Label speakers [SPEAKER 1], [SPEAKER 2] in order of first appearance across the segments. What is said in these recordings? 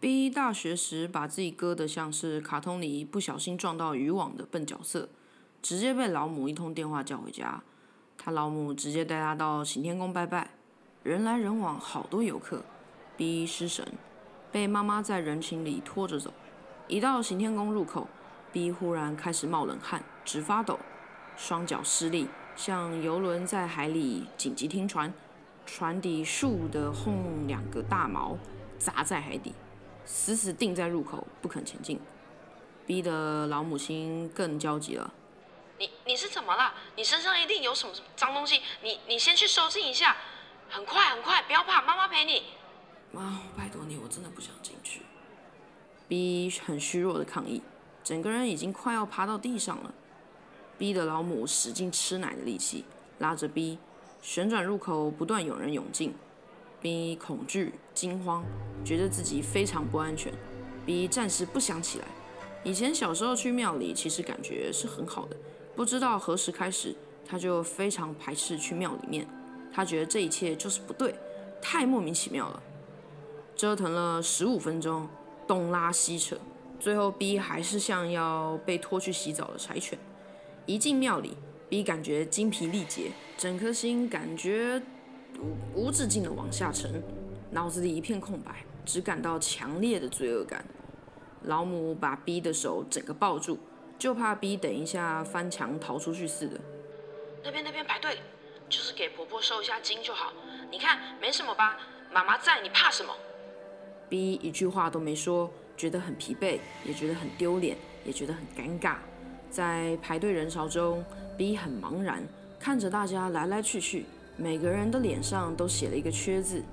[SPEAKER 1] B 大学时把自己割得像是卡通里不小心撞到渔网的笨角色，直接被老母一通电话叫回家。他老母直接带他到行天宫拜拜，人来人往，好多游客。B 失神，被妈妈在人群里拖着走。一到行天宫入口，B 忽然开始冒冷汗，直发抖，双脚失力，像游轮在海里紧急停船，船底竖的轰两个大锚砸在海底。死死定在入口不肯前进，逼得老母亲更焦急了。
[SPEAKER 2] 你你是怎么了？你身上一定有什么脏东西，你你先去收拾一下，很快很快，不要怕，妈妈陪你。
[SPEAKER 1] 妈，拜托你，我真的不想进去。逼很虚弱的抗议，整个人已经快要趴到地上了。逼得老母使劲吃奶的力气，拉着逼，旋转入口不断有人涌进。B 恐惧、惊慌，觉得自己非常不安全。B 暂时不想起来。以前小时候去庙里，其实感觉是很好的。不知道何时开始，他就非常排斥去庙里面。他觉得这一切就是不对，太莫名其妙了。折腾了十五分钟，东拉西扯，最后 B 还是像要被拖去洗澡的柴犬。一进庙里，B 感觉精疲力竭，整颗心感觉。无止境的往下沉，脑子里一片空白，只感到强烈的罪恶感。老母把 B 的手整个抱住，就怕 B 等一下翻墙逃出去似的。
[SPEAKER 2] 那边那边排队，就是给婆婆收一下金就好。你看没什么吧？妈妈在，你怕什么
[SPEAKER 1] ？B 一句话都没说，觉得很疲惫，也觉得很丢脸，也觉得很尴尬。在排队人潮中，B 很茫然，看着大家来来去去。每个人的脸上都写了一个“缺”字，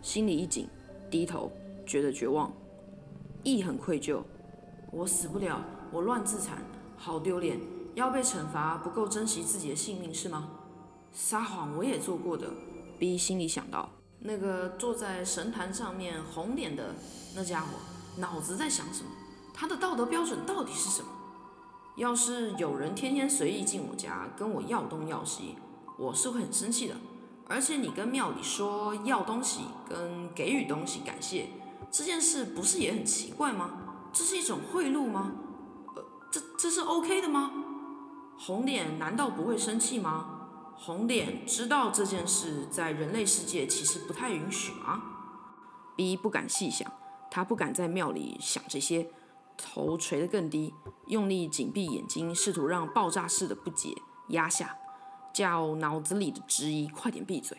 [SPEAKER 1] 心里一紧，低头，觉得绝望，亦很愧疚。我死不了，我乱自残，好丢脸，要被惩罚，不够珍惜自己的性命是吗？撒谎我也做过的。B 心里想到，那个坐在神坛上面红脸的那家伙，脑子在想什么？他的道德标准到底是什么？要是有人天天随意进我家，跟我要东要西。我是会很生气的，而且你跟庙里说要东西跟给予东西感谢这件事，不是也很奇怪吗？这是一种贿赂吗？呃，这这是 OK 的吗？红脸难道不会生气吗？红脸知道这件事在人类世界其实不太允许吗？B 不敢细想，他不敢在庙里想这些，头垂得更低，用力紧闭眼睛，试图让爆炸式的不解压下。叫脑子里的质疑快点闭嘴。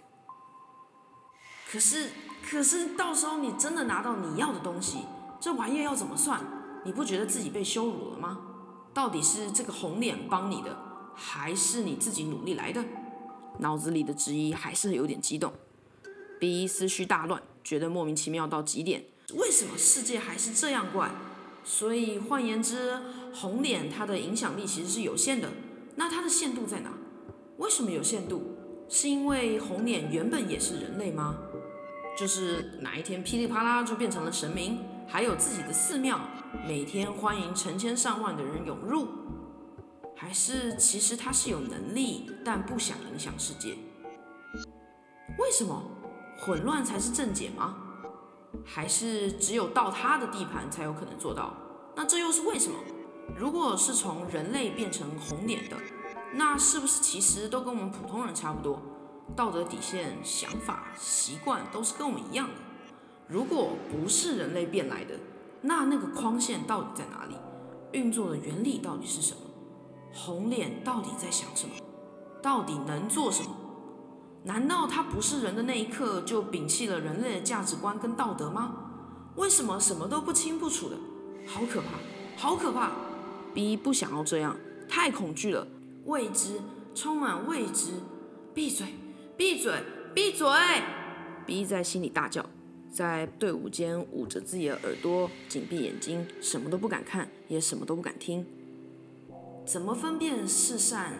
[SPEAKER 1] 可是，可是到时候你真的拿到你要的东西，这玩意要怎么算？你不觉得自己被羞辱了吗？到底是这个红脸帮你的，还是你自己努力来的？脑子里的质疑还是有点激动，B 思绪大乱，觉得莫名其妙到极点。为什么世界还是这样怪？所以换言之，红脸它的影响力其实是有限的。那它的限度在哪？为什么有限度？是因为红脸原本也是人类吗？就是哪一天噼里啪啦就变成了神明，还有自己的寺庙，每天欢迎成千上万的人涌入？还是其实他是有能力，但不想影响世界？为什么混乱才是正解吗？还是只有到他的地盘才有可能做到？那这又是为什么？如果是从人类变成红脸的？那是不是其实都跟我们普通人差不多？道德底线、想法、习惯都是跟我们一样的。如果不是人类变来的，那那个框线到底在哪里？运作的原理到底是什么？红脸到底在想什么？到底能做什么？难道他不是人的那一刻就摒弃了人类的价值观跟道德吗？为什么什么都不清不楚的？好可怕，好可怕！B 不想要这样，太恐惧了。未知，充满未知。闭嘴，闭嘴，闭嘴！B 在心里大叫，在队伍间捂着自己的耳朵，紧闭眼睛，什么都不敢看，也什么都不敢听。怎么分辨是善，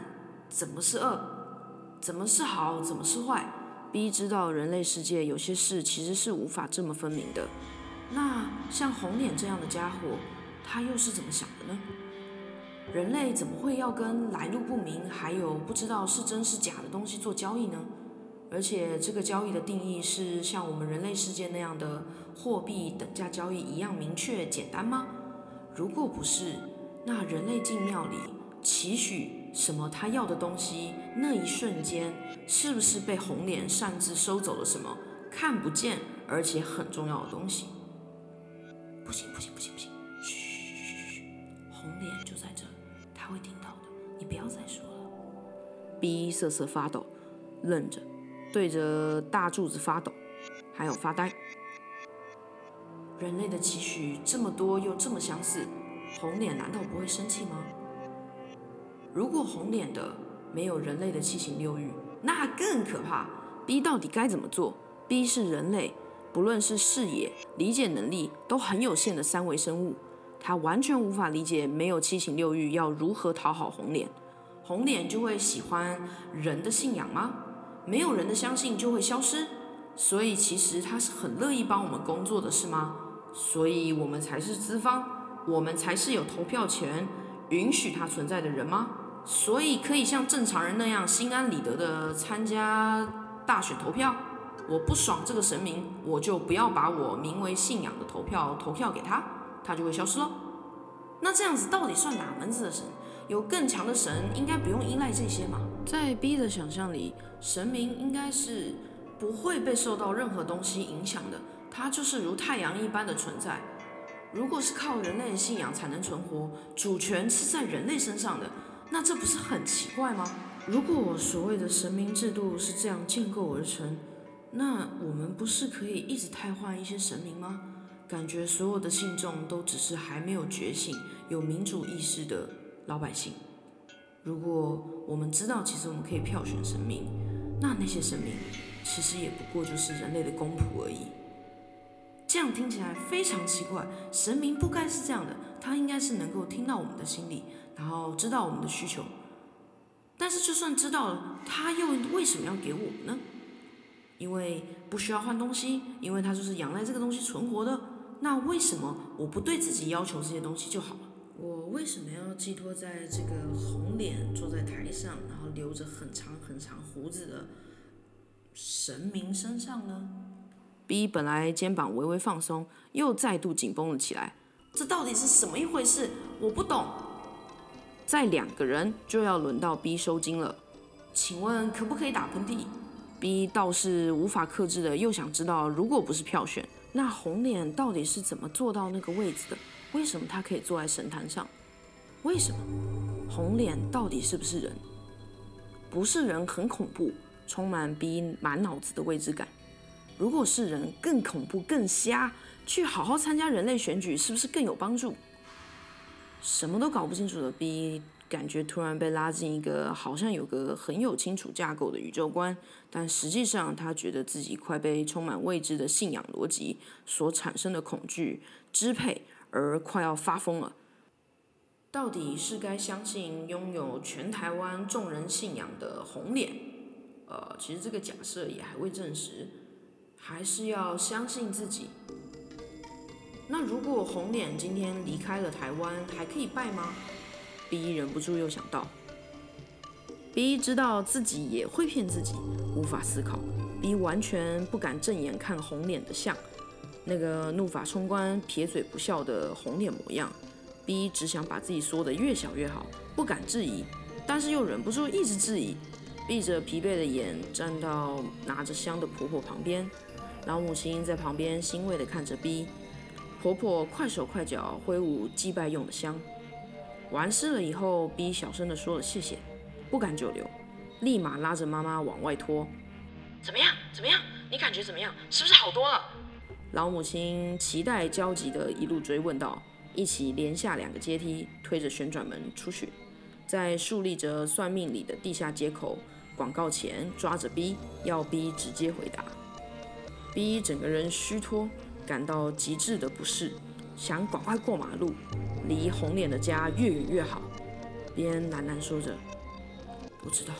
[SPEAKER 1] 怎么是恶？怎么是好，怎么是坏？B 知道人类世界有些事其实是无法这么分明的。那像红脸这样的家伙，他又是怎么想的呢？人类怎么会要跟来路不明、还有不知道是真是假的东西做交易呢？而且这个交易的定义是像我们人类世界那样的货币等价交易一样明确简单吗？如果不是，那人类进庙里期许什么他要的东西，那一瞬间是不是被红莲擅自收走了什么看不见而且很重要的东西？不行不行不行不行，嘘嘘嘘，红莲就在这，他会听到的，你不要再说了。B 瑟瑟发抖，愣着。对着大柱子发抖，还有发呆。人类的期许这么多又这么相似，红脸难道不会生气吗？如果红脸的没有人类的七情六欲，那更可怕。B 到底该怎么做？B 是人类，不论是视野、理解能力都很有限的三维生物，他完全无法理解没有七情六欲要如何讨好红脸。红脸就会喜欢人的信仰吗？没有人的相信就会消失，所以其实他是很乐意帮我们工作的，是吗？所以我们才是资方，我们才是有投票权、允许他存在的人吗？所以可以像正常人那样心安理得的参加大选投票。我不爽这个神明，我就不要把我名为信仰的投票投票给他，他就会消失喽。那这样子到底算哪门子的神？有更强的神，应该不用依赖这些嘛？在 B 的想象里。神明应该是不会被受到任何东西影响的，它就是如太阳一般的存在。如果是靠人类的信仰才能存活，主权是在人类身上的，那这不是很奇怪吗？如果所谓的神明制度是这样建构而成，那我们不是可以一直汰换一些神明吗？感觉所有的信众都只是还没有觉醒、有民主意识的老百姓。如果我们知道，其实我们可以票选神明，那那些神明其实也不过就是人类的公仆而已。这样听起来非常奇怪，神明不该是这样的，他应该是能够听到我们的心里，然后知道我们的需求。但是就算知道了，他又为什么要给我们呢？因为不需要换东西，因为他就是仰赖这个东西存活的。那为什么我不对自己要求这些东西就好了？我为什么要寄托在这个红脸坐在台上，然后留着很长很长胡子的神明身上呢？B 本来肩膀微微放松，又再度紧绷了起来。这到底是什么一回事？我不懂。再两个人就要轮到 B 收金了，请问可不可以打喷嚏？B 倒是无法克制的，又想知道，如果不是票选，那红脸到底是怎么坐到那个位置的？为什么他可以坐在神坛上？为什么红脸到底是不是人？不是人很恐怖，充满逼满脑子的未知感。如果是人，更恐怖更瞎。去好好参加人类选举，是不是更有帮助？什么都搞不清楚的逼，感觉突然被拉进一个好像有个很有清楚架构的宇宙观，但实际上他觉得自己快被充满未知的信仰逻辑所产生的恐惧支配。而快要发疯了，到底是该相信拥有全台湾众人信仰的红脸？呃，其实这个假设也还未证实，还是要相信自己。那如果红脸今天离开了台湾，还可以拜吗？B 忍不住又想到，B 知道自己也会骗自己，无法思考，B 完全不敢正眼看红脸的像。那个怒发冲冠、撇嘴不笑的红脸模样，B 只想把自己缩得越小越好，不敢质疑，但是又忍不住一直质疑，闭着疲惫的眼站到拿着香的婆婆旁边，老母亲在旁边欣慰地看着 B，婆婆快手快脚挥舞祭拜用的香，完事了以后，B 小声地说了谢谢，不敢久留，立马拉着妈妈往外拖，
[SPEAKER 2] 怎么样？怎么样？你感觉怎么样？是不是好多了？
[SPEAKER 1] 老母亲期待焦急地一路追问道：“一起连下两个阶梯，推着旋转门出去，在竖立着算命里的地下街口广告前抓着 B，要 B 直接回答。B 整个人虚脱，感到极致的不适，想赶快过马路，离红脸的家越远越好，边喃喃说着：不知道。”